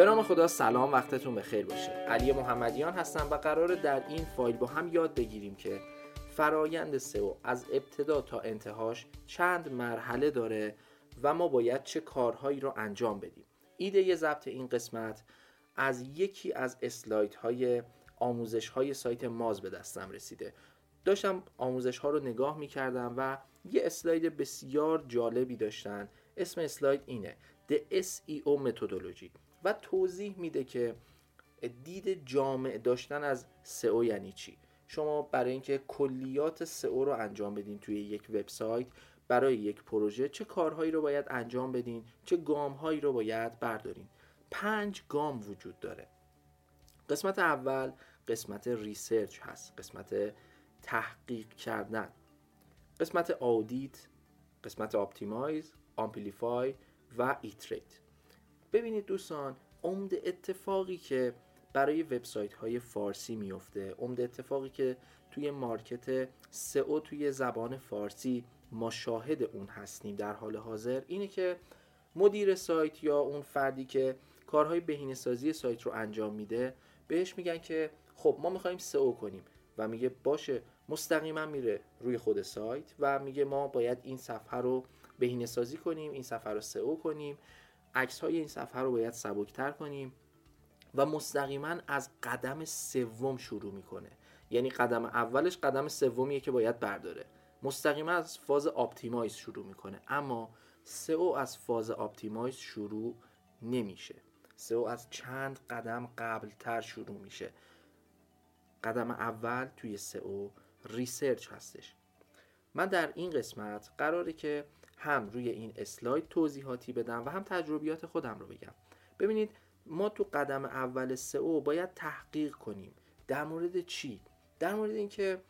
به نام خدا سلام وقتتون بخیر باشه. علی محمدیان هستم و قراره در این فایل با هم یاد بگیریم که فرایند سئو از ابتدا تا انتهاش چند مرحله داره و ما باید چه کارهایی رو انجام بدیم. ایده ضبط این قسمت از یکی از اسلاید های آموزش های سایت ماز به دستم رسیده. داشتم آموزش ها رو نگاه می کردم و یه اسلاید بسیار جالبی داشتن. اسم اسلاید اینه The SEO Methodology. و توضیح میده که دید جامع داشتن از سئو یعنی چی. شما برای اینکه کلیات سئو رو انجام بدین توی یک وبسایت برای یک پروژه چه کارهایی رو باید انجام بدین چه گامهایی رو باید بردارین. پنج گام وجود داره. قسمت اول قسمت research هست قسمت تحقیق کردن. قسمت audit قسمت optimize amplify و iterate ببینید دوستان عمده اتفاقی که برای وبسایت های فارسی میفته عمده اتفاقی که توی مارکت سئو توی زبان فارسی ما شاهد اون هستیم در حال حاضر اینه که مدیر سایت یا اون فردی که کارهای بهینه سازی سایت رو انجام میده بهش میگن که خب ما می‌خوایم سئو کنیم و میگه باشه مستقیما میره روی خود سایت و میگه ما باید این صفحه رو بهینه سازی کنیم این صفحه رو سئو کنیم. عکس های این صفحه رو باید سبکتر کنیم و مستقیما از قدم سوم شروع می‌کنه. یعنی قدم اولش قدم سومیه که باید برداره. مستقیما از فاز optimize شروع می‌کنه اما سئو از فاز optimize شروع نمیشه. سئو از چند قدم قبل تر شروع میشه. قدم اول توی سئو research هستش. من در این قسمت قراره که هم روی این اسلاید توضیحاتی بدم و هم تجربیات خودم رو بگم. ببینید ما تو قدم اول سئو باید تحقیق کنیم. در مورد چی؟ در مورد اینکه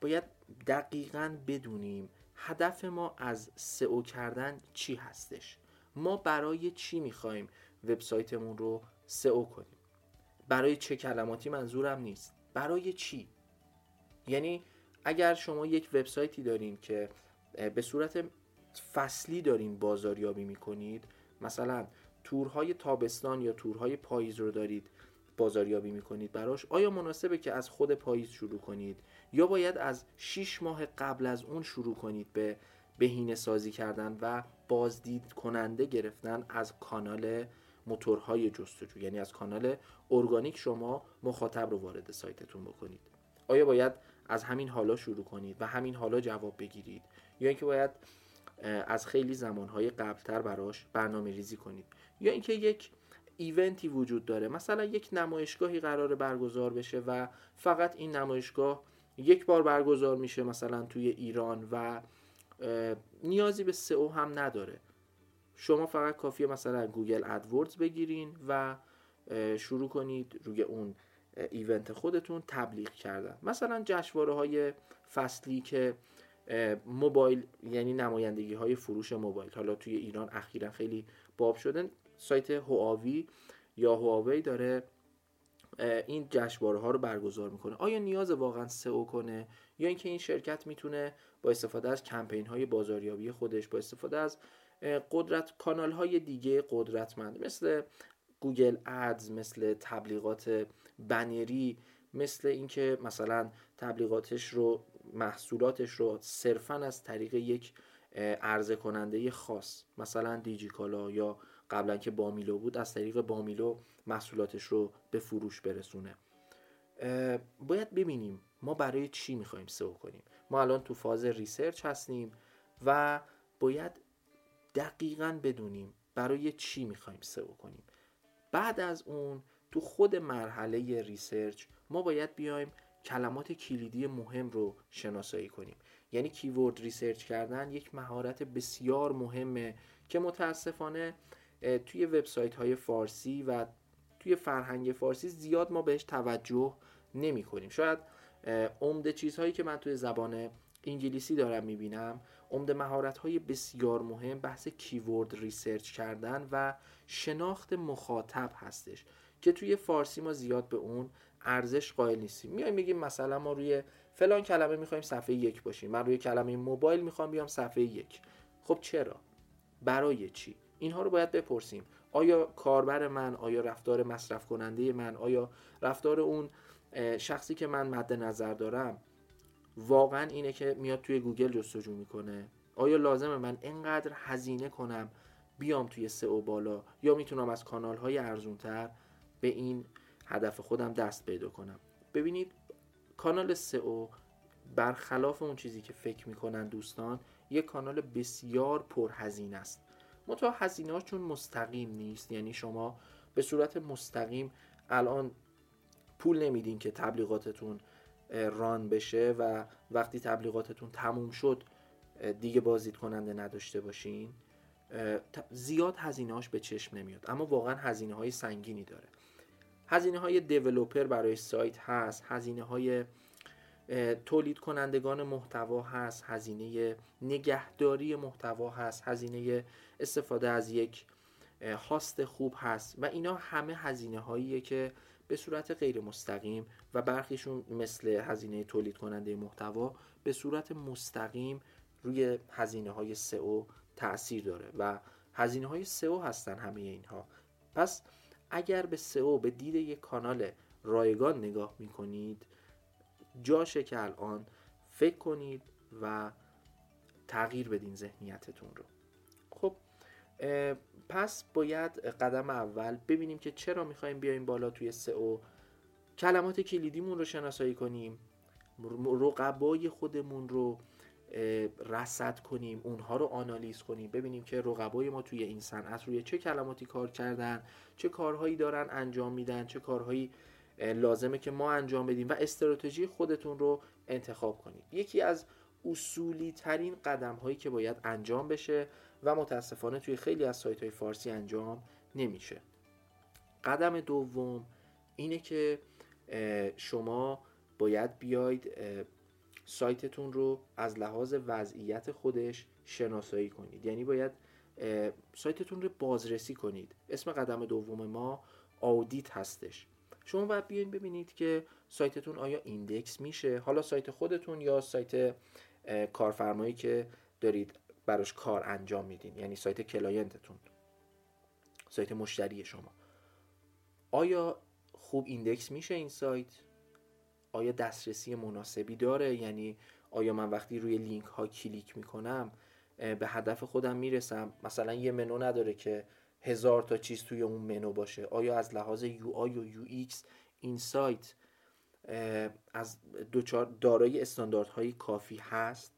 باید دقیقا بدونیم هدف ما از سئو کردن چی هستش. ما برای چی می‌خوایم وبسایتمون رو سئو کنیم؟ برای چه کلماتی منظورم نیست. برای چی؟ یعنی اگر شما یک وبسایتی دارین که به صورت فصلی دارین بازاریابی می‌کنید مثلا تورهای تابستان یا تورهای پاییز رو دارید بازاریابی می‌کنید براش آیا مناسبه که از خود پاییز شروع کنید؟ یا باید از 6 ماه قبل از اون شروع کنید به بهینه سازی کردن و بازدید کننده گرفتن از کانال موتورهای جستجو؟ یعنی از کانال ارگانیک شما مخاطب رو وارد سایتتون بکنید. آیا باید از همین حالا شروع کنید و همین حالا جواب بگیرید. یا اینکه باید از خیلی زمانهای قبلتر براش برنامه ریزی کنید. یا اینکه یک ایونتی وجود داره. مثلا یک نمایشگاهی قرار برگزار بشه و فقط این نمایشگاه یک بار برگزار میشه مثلا توی ایران و نیازی به سئو هم نداره. شما فقط کافیه مثلا Google AdWords بگیرین و شروع کنید روی اون event خودتون تبلیغ کردن. مثلا جشنواره های فصلی که موبایل یعنی نمایندگی های فروش موبایل. حالا توی ایران اخیرا خیلی باب شدن سایت هواوی یا هوآوی داره این جشنواره ها رو برگزار می‌کنه. آیا نیاز واقعا سئو کنه؟ یا اینکه این شرکت می‌تونه با استفاده از کمپین های بازاریابی خودش با استفاده از قدرت کانال های دیگه قدرتمند مثل گوگل ادز مثل تبلیغات بنری مثل اینکه مثلا تبلیغاتش رو محصولاتش رو صرفا از طریق یک عرضه کننده خاص مثلا دیجیکالا یا قبلا که بامیلو بود از طریق بامیلو محصولاتش رو به فروش برسونه. باید ببینیم ما برای چی می‌خوایم سئو کنیم. ما الان تو فاز research هستیم و باید دقیقا بدونیم برای چی می‌خوایم سئو کنیم. بعد از اون تو خود مرحله research ما باید بیایم کلمات کلیدی مهم رو شناسایی کنیم. یعنی keyword research کردن یک مهارت بسیار مهمه که متاسفانه توی وبسایت های فارسی و توی فرهنگ فارسی زیاد ما بهش توجه نمی کنیم. شاید عمده چیزهایی که من توی زبان انگلیسی دارم می‌بینم عمده مهارت های بسیار مهم بحث keyword research کردن و شناخت مخاطب هستش. که توی فارسی ما زیاد به اون ارزش قائل نیستیم. میایم میگیم مثلا ما روی فلان کلمه می‌خوایم صفحه یک باشیم. من روی کلمه موبایل می‌خوام بیام صفحه یک. خب چرا؟ برای چی؟ اینها رو باید بپرسیم. آیا کاربر من آیا رفتار مصرف کننده من آیا رفتار اون شخصی که من مد نظر دارم واقعا اینه که میاد توی گوگل جستجو می‌کنه؟ آیا لازمه من اینقدر هزینه کنم بیام توی سئو بالا؟ یا می‌تونم از کانال های ارزونتر به این هدف خودم دست پیدا کنم. ببینید کانال سئو برخلاف اون چیزی که فکر می‌کنن دوستان یک کانال بسیار پرهزینه است. متا هزینه چون مستقیم نیست یعنی شما به صورت مستقیم الان پول نمیدین که تبلیغاتتون ران بشه و وقتی تبلیغاتتون تموم شد دیگه بازدید کننده نداشته باشین. زیاد هزینهاش به چشم نمیاد اما واقعا هزینه های سنگینی داره. هزینه های دیولوپر برای سایت هست هزینه های تولید کنندگان محتوا هست هزینه نگهداری محتوا هست هزینه استفاده از یک هاست خوب هست و اینا همه هزینه هاییه که به صورت غیر مستقیم و برخیشون مثل هزینه تولید کننده محتوا به صورت مستقیم روی هزینه های سئو تاثیر داره و هزینه های سئو هستن همه اینها. پس اگر به سئو به دید یک کانال رایگان نگاه می‌کنید جاشه که الان فکر کنید و تغییر بدین ذهنیتتون رو. خب پس باید قدم اول ببینیم که چرا می‌خوایم بیایم بالا توی سئو. کلمات کلیدیمون رو شناسایی کنیم رقبای خودمون رو رصد کنیم اونها رو آنالیز کنیم ببینیم که رقبای ما توی این صنعت روی چه کلماتی کار کردن چه کارهایی دارن انجام میدن چه کارهایی لازمه که ما انجام بدیم و استراتژی خودتون رو انتخاب کنید. یکی از اصولی ترین قدم هایی که باید انجام بشه و متاسفانه توی خیلی از سایت های فارسی انجام نمیشه. قدم دوم اینه که شما باید بیاید سایتتون رو از لحاظ وضعیت خودش شناسایی کنید. یعنی باید سایتتون رو بازرسی کنید. اسم قدم دوم ما audit هستش. شما باید بیاین ببینید که سایتتون آیا index میشه؟ حالا سایت خودتون یا سایت کارفرمایی که دارید براش کار انجام میدین. یعنی سایت client تون. سایت مشتری شما. آیا خوب ایندکس میشه این سایت؟ آیا دسترسی مناسبی داره؟ یعنی آیا من وقتی روی لینک ها کلیک می‌کنم به هدف خودم می‌رسم؟ مثلا یه منو نداره که هزار تا چیز توی اون منو باشه. آیا از لحاظ UI و UX این سایت از دارای استانداردهای کافی هست؟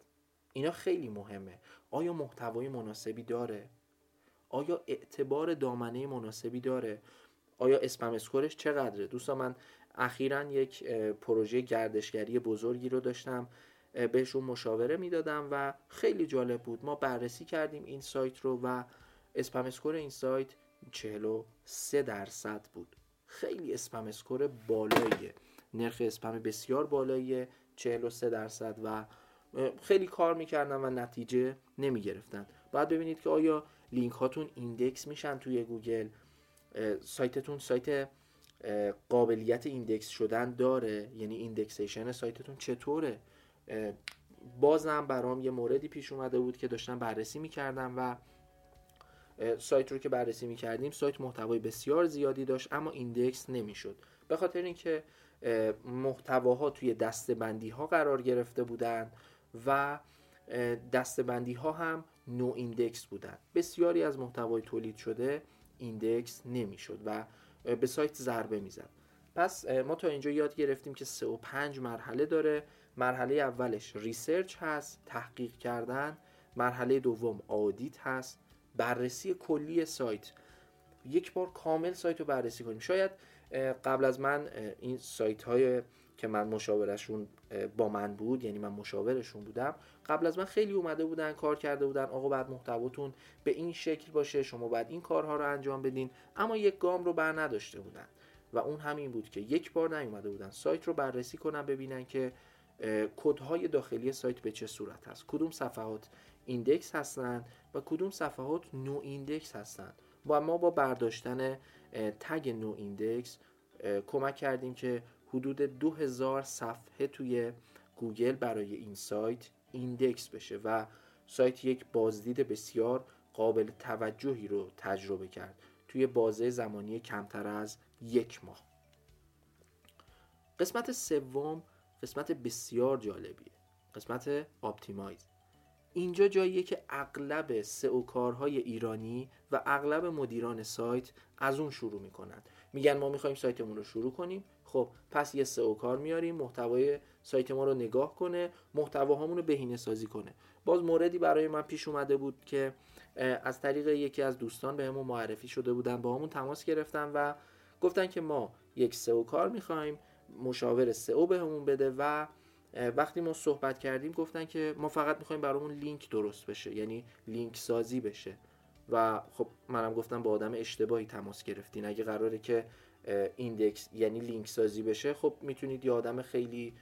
اینا خیلی مهمه. آیا محتوای مناسبی داره؟ آیا اعتبار دامنه مناسبی داره؟ آیا spam score ش چقدره؟ دوستان من اخیرا یک پروژه گردشگری بزرگی رو داشتم بهشون مشاوره می‌دادم و خیلی جالب بود. ما بررسی کردیم این سایت رو و spam score این سایت 43 درصد بود. خیلی spam score بالاییه. نرخ اسپم بسیار بالاییه 43 درصد و خیلی کار می‌کردن و نتیجه نمی‌گرفتن. باید ببینید که آیا لینک هاتون index میشن توی گوگل سایتتون سایت قابلیت index شدن داره؟ یعنی indexation سایتتون چطوره؟ بازم برام یه موردی پیش اومده بود که داشتم بررسی می‌کردم و سایت رو که بررسی می‌کردیم سایت محتوای بسیار زیادی داشت اما index نمی‌شد. به خاطر اینکه محتواها توی دسته‌بندی ها قرار گرفته بودن و دسته‌بندی ها هم no index بودن. بسیاری از محتوای تولید شده index نمی‌شد و به سایت ضربه می‌زد. پس ما تا اینجا یاد گرفتیم که سئو پنج مرحله داره. مرحله اولش research هست تحقیق کردن. مرحله دوم audit هست. بررسی کلی سایت. یک بار کامل سایت رو بررسی کنیم. شاید قبل از من این سایت های که من مشاورشون با من بود یعنی من مشاورشون بودم قبل از من خیلی اومده بودن کار کرده بودن آقا باید محتواتون به این شکل باشه شما باید این کارها رو انجام بدین. اما یک گام رو بر نداشته بودن. و اون همین بود که یک بار نیومده بودن. سایت رو بررسی کنن ببینن که کدهای داخلی سایت به چه صورت هست. کدوم صفحات index هستن و کدوم صفحات no index هستن. و ما با برداشتن تگ no index کمک کردیم که حدود 2000 صفحه توی گوگل برای این سایت index بشه و سایت یک بازدید بسیار قابل توجهی رو تجربه کرد توی بازه زمانی کمتر از یک ماه. قسمت سوم قسمت بسیار جالبیه قسمت optimize اینجا جاییه که اغلب سئو کارهای ایرانی و اغلب مدیران سایت از اون شروع می‌کنن. میگن ما می‌خوایم سایتمون رو شروع کنیم خب پس یه سئو کار میاریم محتوای سایت ما رو نگاه کنه محتواهامون رو بهینه سازی کنه. باز موردی برای من پیش اومده بود که از طریق یکی از دوستان بهمون به معرفی شده بودن باهامون تماس گرفتن و گفتن که ما یک سئو کار می‌خوایم مشاور سئو بهمون بده و وقتی ما صحبت کردیم گفتن که ما فقط می‌خوایم برامون لینک درست بشه یعنی لینک سازی بشه. و خب منم گفتم با آدم اشتباهی تماس گرفتین. اگه قراره که index یعنی لینک سازی بشه خب می‌تونید یه آدم خیلی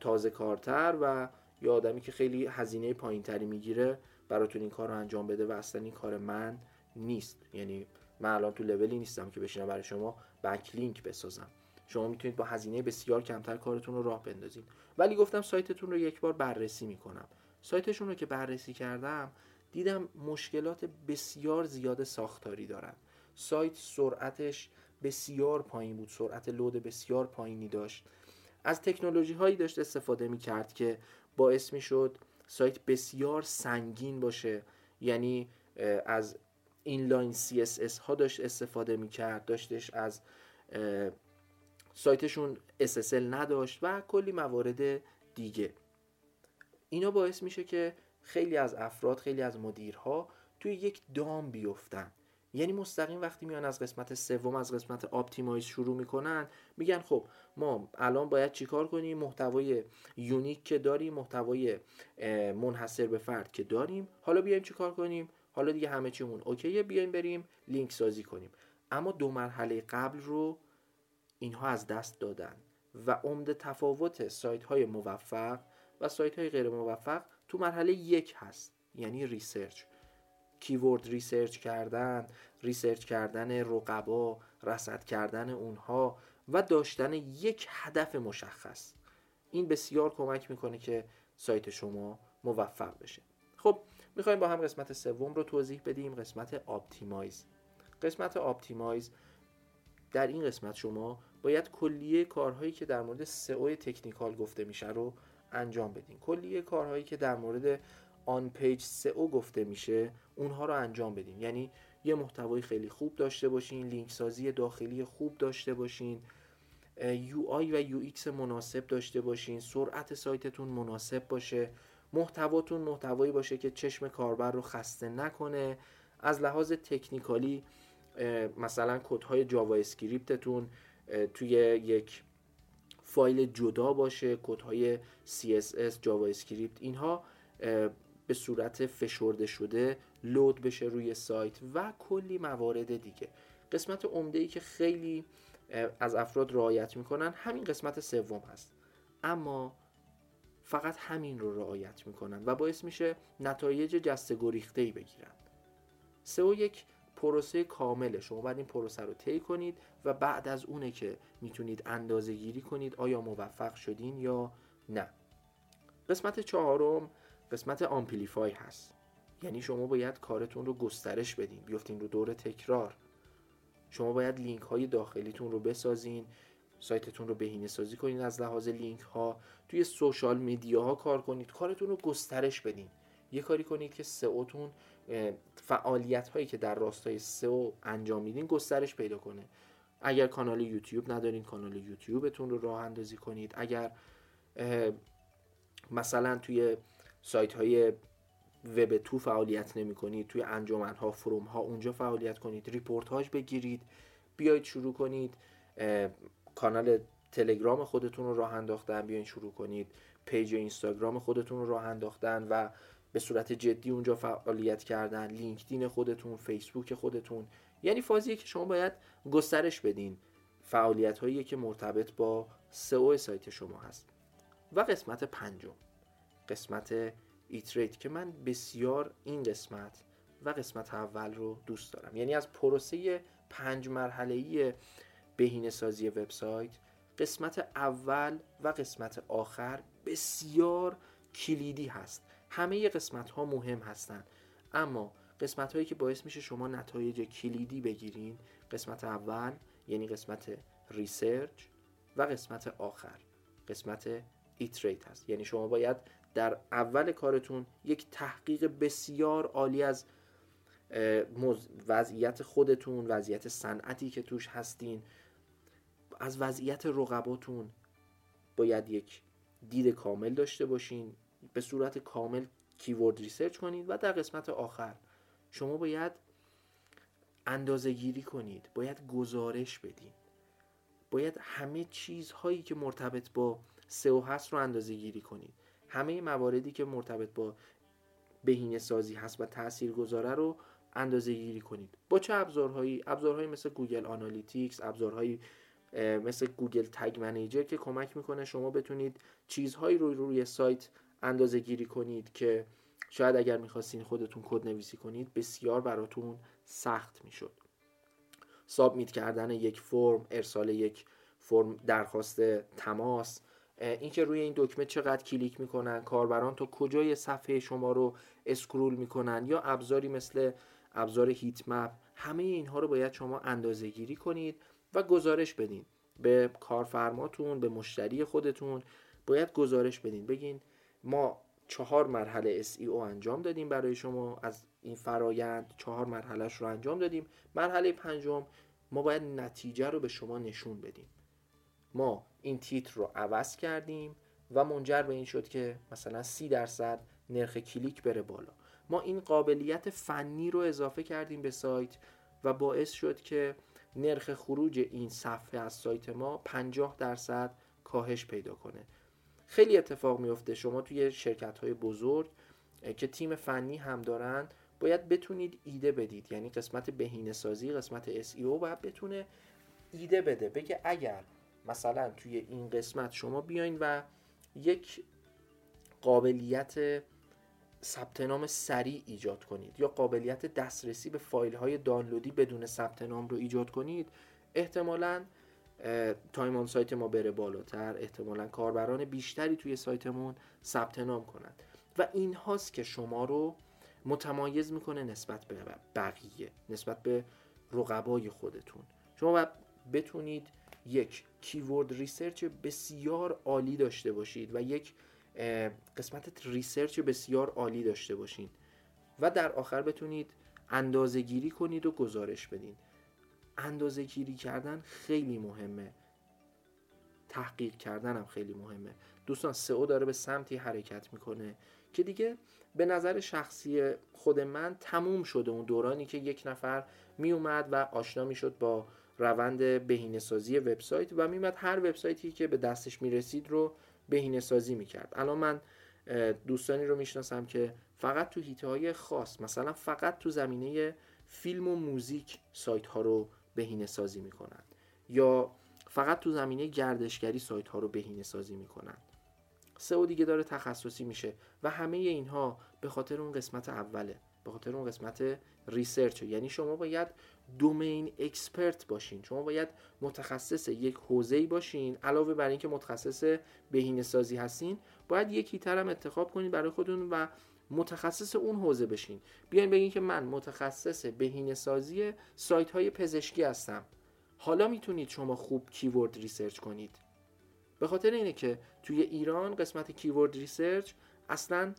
تازه کارتر و یا آدمی که خیلی هزینه پایین تری می‌گیره براتون این کار رو انجام بده و اصلا این کار من نیست. یعنی من الان تو لولی نیستم که بشینم برای شما بک لینک بسازم. شما می‌تونید با هزینه بسیار کمتر کارتون رو راه بندازید ولی گفتم سایتتون رو یک بار بررسی می‌کنم. سایتشون رو که بررسی کردم دیدم مشکلات بسیار زیاد ساختاری دارن. سایت سرعتش بسیار پایین بود سرعت لود بسیار پایینی داشت. از تکنولوژی هایی داشت استفاده می کرد که باعث می شد سایت بسیار سنگین باشه. یعنی از اینلاین CSS ها داشت استفاده می کرد داشتش از سایتشون SSL نداشت و کلی موارد دیگه. اینا باعث میشه که خیلی از افراد خیلی از مدیرها توی یک دام بیفتن. یعنی مستقیم وقتی میان از قسمت سوم از قسمت optimize شروع می‌کنن میگن خب ما الان باید چیکار کنیم؟ محتوای unique که داریم محتوای منحصر به فرد که داریم. حالا بیایم چیکار کنیم؟ حالا دیگه همه چیمون okay ه بیایم بریم لینک سازی کنیم. اما دو مرحله قبل رو اینها از دست دادن و عمده تفاوت سایت های موفق و سایت های غیر موفق تو مرحله یک هست یعنی research. keyword research کردن research کردن رقبا رصد کردن اونها و داشتن یک هدف مشخص. این بسیار کمک می‌کنه که سایت شما موفق بشه. خب می‌خوایم با هم قسمت سوم رو توضیح بدیم قسمت optimize قسمت optimize در این قسمت شما باید کلیه کارهایی که در مورد سئو technical گفته میشه رو انجام بدین. کلیه کارهایی که در مورد on-page SEO گفته میشه اونها رو انجام بدین. یعنی یه محتوای خیلی خوب داشته باشین لینک سازی داخلی خوب داشته باشین UI و UX مناسب داشته باشین سرعت سایتتون مناسب باشه محتواتون محتوایی باشه که چشم کاربر رو خسته نکنه. از لحاظ technical ی مثلا کدهای JavaScript تون توی یک فایل جدا باشه کدهای CSS JavaScript اینها به صورت فشرده شده load بشه روی سایت و کلی موارد دیگه. قسمت عمده ای که خیلی از افراد رعایت می‌کنن همین قسمت سوم هست. اما فقط همین رو رعایت می‌کنن و باعث میشه نتایج جسته گریخته ای بگیرن سئو یک پروسه کامله. شما باید این پروسه رو طی کنید و بعد از اونه که می‌تونید اندازه گیری کنید آیا موفق شدین یا نه. قسمت چهارم قسمت amplify هست. یعنی شما باید کارتون رو گسترش بدین. بیفتین رو دور تکرار. شما باید لینک های داخلیتون رو بسازین. سایتتون رو بهینه سازی کنین از لحاظ لینک ها توی social media ها کار کنید. کارتون رو گسترش بدین. یه کاری کنید که سئوتون فعالیت هایی که در راستای سئو انجام میدین گسترش پیدا کنه. اگر کانال یوتیوب ندارین کانال یوتیوبتون رو راه اندازی کنید. اگر مثلا توی سایت های وب تو فعالیت نمی کنید توی انجمن ها فروم ها اونجا فعالیت کنید ریپورت هاش بگیرید بیاید شروع کنید کانال تلگرام خودتون رو راه انداختن بیاین شروع کنید page اینستاگرام خودتون رو راه انداختن و به صورت جدی اونجا فعالیت کردن لینکدین خودتون فیسبوک خودتون. یعنی فازیه که شما باید گسترش بدین. فعالیت هایی که مرتبط با سئو سایت شما هست. و قسمت پنجم. قسمت iterate که من بسیار این قسمت و قسمت اول رو دوست دارم. یعنی از پروسه پنج مرحله بهینه سازی وبسایت قسمت اول و قسمت آخر بسیار کلیدی هست. همه قسمت ها مهم هستند اما قسمت هایی که باعث میشه شما نتایج کلیدی بگیرین قسمت اول یعنی قسمت research و قسمت آخر قسمت iterate هست. یعنی شما باید در اول کارتون یک تحقیق بسیار عالی از وضعیت خودتون وضعیت صنعتی که توش هستین. از وضعیت رقباتون باید یک دید کامل داشته باشین. به صورت کامل keyword research کنید و در قسمت آخر شما باید اندازه گیری کنید. باید گزارش بدین. باید همه چیزهایی که مرتبط با سئو هست رو اندازه گیری کنید. همه مواردی که مرتبط با بهینه سازی هست و تأثیر گذاره رو اندازه گیری کنید. با چه ابزارهایی؟ ابزارهایی مثل Google Analytics ابزارهایی مثل Google Tag Manager که کمک می‌کنه شما بتونید چیزهایی رو روی سایت اندازه گیری کنید که شاید اگر می‌خواستین خودتون کد نویسی کنید بسیار براتون سخت می‌شد. submit کردن یک فرم ارسال یک فرم درخواست تماس اینکه روی این دکمه چقدر کلیک می‌کنن کاربران تا کجای صفحه شما رو اسکرول می‌کنن یا ابزاری مثل ابزار هیت مپ همه اینها رو باید شما اندازه گیری کنید و گزارش بدین. به کارفرماتون به مشتری خودتون باید گزارش بدین. بگین ما چهار مرحله SEO انجام دادیم برای شما از این فرایند چهار مرحلهش رو انجام دادیم. مرحله پنجم ما باید نتیجه رو به شما نشون بدیم. ما این تیتر رو عوض کردیم و منجر به این شد که مثلا سی درصد نرخ کلیک بره بالا. ما این قابلیت فنی رو اضافه کردیم به سایت و باعث شد که نرخ خروج این صفحه از سایت ما 50 درصد کاهش پیدا کنه. خیلی اتفاق میفته. شما توی شرکت های بزرگ که تیم فنی هم دارن باید بتونید ایده بدید. یعنی قسمت بهینه سازی قسمت SEO باید بتونه ایده بده. بگه اگر مثلا توی این قسمت شما بیاین و یک قابلیت ثبت نام سریع ایجاد کنید یا قابلیت دسترسی به فایل های دانلودی بدون ثبت نام رو ایجاد کنید. احتمالا تایم آن سایت ما بره بالاتر. احتمالا کاربران بیشتری توی سایتمون ثبت نام کنند. و این هاست که شما رو متمایز می‌کنه نسبت به بقیه نسبت به رقبای خودتون. شما باید بتونید یک keyword research بسیار عالی داشته باشید و یک قسمت research بسیار عالی داشته باشید و در آخر بتونید اندازه گیری کنید و گزارش بدین. اندازه گیری کردن خیلی مهمه. تحقیق کردن هم خیلی مهمه. دوستان سئو داره به سمتی حرکت می‌کنه که دیگه به نظر شخصی خود من تموم شده اون دورانی که یک نفر میومد و آشنا می‌شد با روند بهینه سازی وبسایت و میمد هر وبسایتی که به دستش می‌رسید رو بهینه سازی می‌کرد. الان من دوستانی رو می‌شناسم که فقط تو هیته های خاص مثلا فقط تو زمینه فیلم و موزیک سایت ها رو بهینه سازی می‌کنن یا فقط تو زمینه گردشگری سایت ها رو بهینه سازی می‌کنن سئو دیگه داره تخصصی میشه و همه اینها به خاطر اون قسمت اوله. به خاطر اون قسمت research. یعنی شما باید domain expert باشین. شما باید متخصص یک حوزه‌ای باشین. علاوه بر اینکه متخصص بهینه سازی هستین باید یکی ترم انتخاب کنید برای خودتون و متخصص اون حوزه بشین. بیاین بگین که من متخصص بهینه سازی سایت های پزشکی هستم. حالا می‌تونید شما خوب keyword research کنید. به خاطر اینه که توی ایران قسمت keyword research اصلا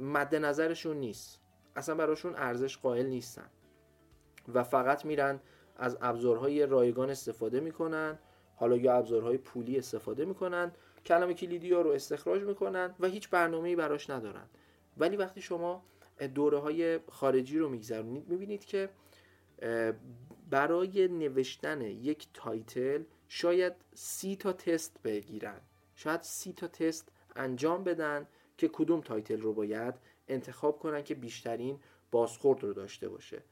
مد نظرشون نیست. اصلا براشون ارزش قائل نیستن. و فقط میرن از ابزارهای رایگان استفاده می‌کنن. حالا یا ابزارهای پولی استفاده می‌کنن. کلمه کلیدی ها رو استخراج می‌کنن و هیچ برنامه‌ای براش ندارن. ولی وقتی شما دوره های خارجی رو میگذرونید می‌بینید که برای نوشتن یک title شاید سی تا تست بگیرن. شاید سی تا تست انجام بدن که کدوم title رو باید انتخاب کنن که بیشترین بازخورد رو داشته باشه.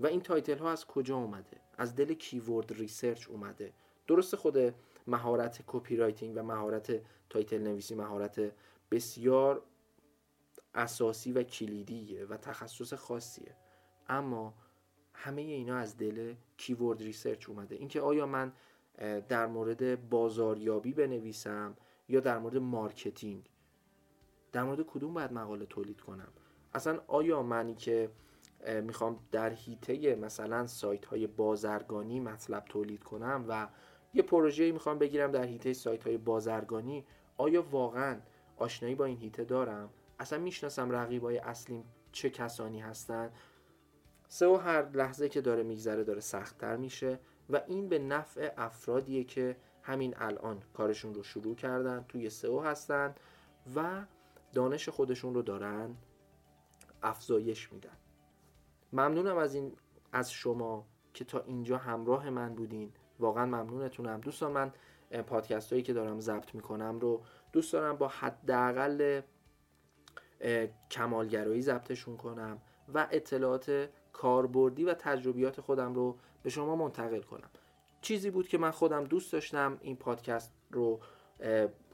و این title ها از کجا اومده؟ از دل keyword research اومده. درست خود مهارت copywriting و مهارت title نویسی مهارت بسیار اساسی و کلیدیه و تخصص خاصیه. اما همه اینا از دل keyword research اومده. اینکه آیا من در مورد بازاریابی بنویسم یا در مورد marketing؟ در مورد کدوم باید مقاله تولید کنم؟ اصلا آیا منی که می‌خوام در حیطه مثلا سایت های بازرگانی مطلب تولید کنم و یه پروژه می‌خوام بگیرم در هیته سایت های بازرگانی آیا واقعا آشنایی با این هیته دارم؟ اصلا می‌شناسم رقیبای اصلیم چه کسانی هستن؟ سئو هر لحظه که داره میگذره داره سختتر میشه و این به نفع افرادیه که همین الان کارشون رو شروع کردن توی سئو هستن و دانش خودشون رو دارن افزایش میدن. ممنونم از این از شما که تا اینجا همراه من بودین. واقعا ممنونتونم. دوستان من پادکست هایی که دارم ضبط می‌کنم رو دوست دارم با حداقل کمالگرایی ضبطشون کنم و اطلاعات کاربردی و تجربیات خودم رو به شما منتقل کنم. چیزی بود که من خودم دوست داشتم این پادکست رو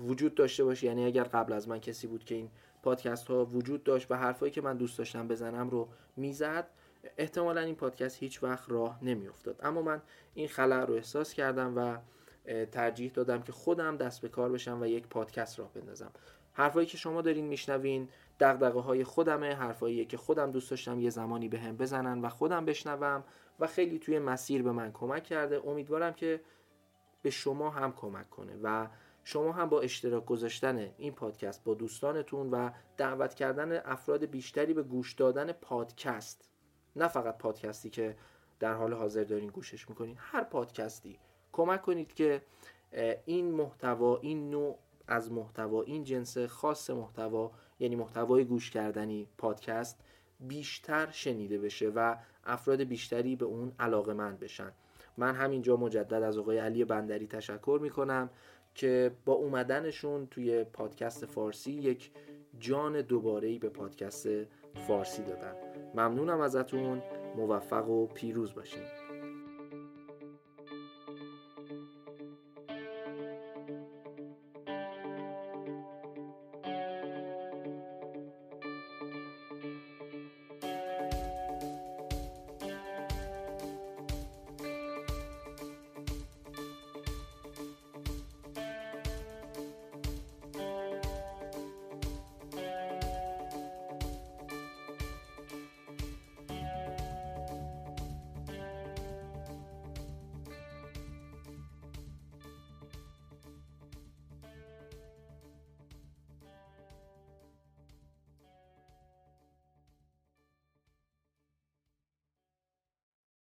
وجود داشته باشه یعنی اگر قبل از من کسی بود که این پادکست ها وجود داشت و حرفایی که من دوست داشتم بزنم رو می‌زد احتمالا این پادکست هیچ وقت راه نمیافتاد. اما من این خلع رو احساس کردم و ترجیح دادم که خودم دست به کار بشم و یک پادکست راه بندازم. حرفایی که شما دارین میشنوین دغدغه های خودمه حرفایی که خودم دوست داشتم یه زمانی به هم بزنن و خودم بشنوم و خیلی توی مسیر به من کمک کرده. امیدوارم که به شما هم کمک کنه و شما هم با اشتراک گذاشتن این پادکست با دوستانتون و دعوت کردن افراد بیشتری به گوش دادن پادکست نه فقط پادکستی که در حال حاضر دارین گوشش می‌کنین هر پادکستی کمک کنید که این محتوا این نوع از محتوا این جنس خاص محتوا یعنی محتوای گوش کردنی پادکست بیشتر شنیده بشه و افراد بیشتری به اون علاقه من بشن. من همینجا مجدد از آقای علی بندری تشکر می‌کنم. که با اومدنشون توی پادکست فارسی یک جان دوباره به پادکست فارسی دادن. ممنونم ازتون. موفق و پیروز باشین.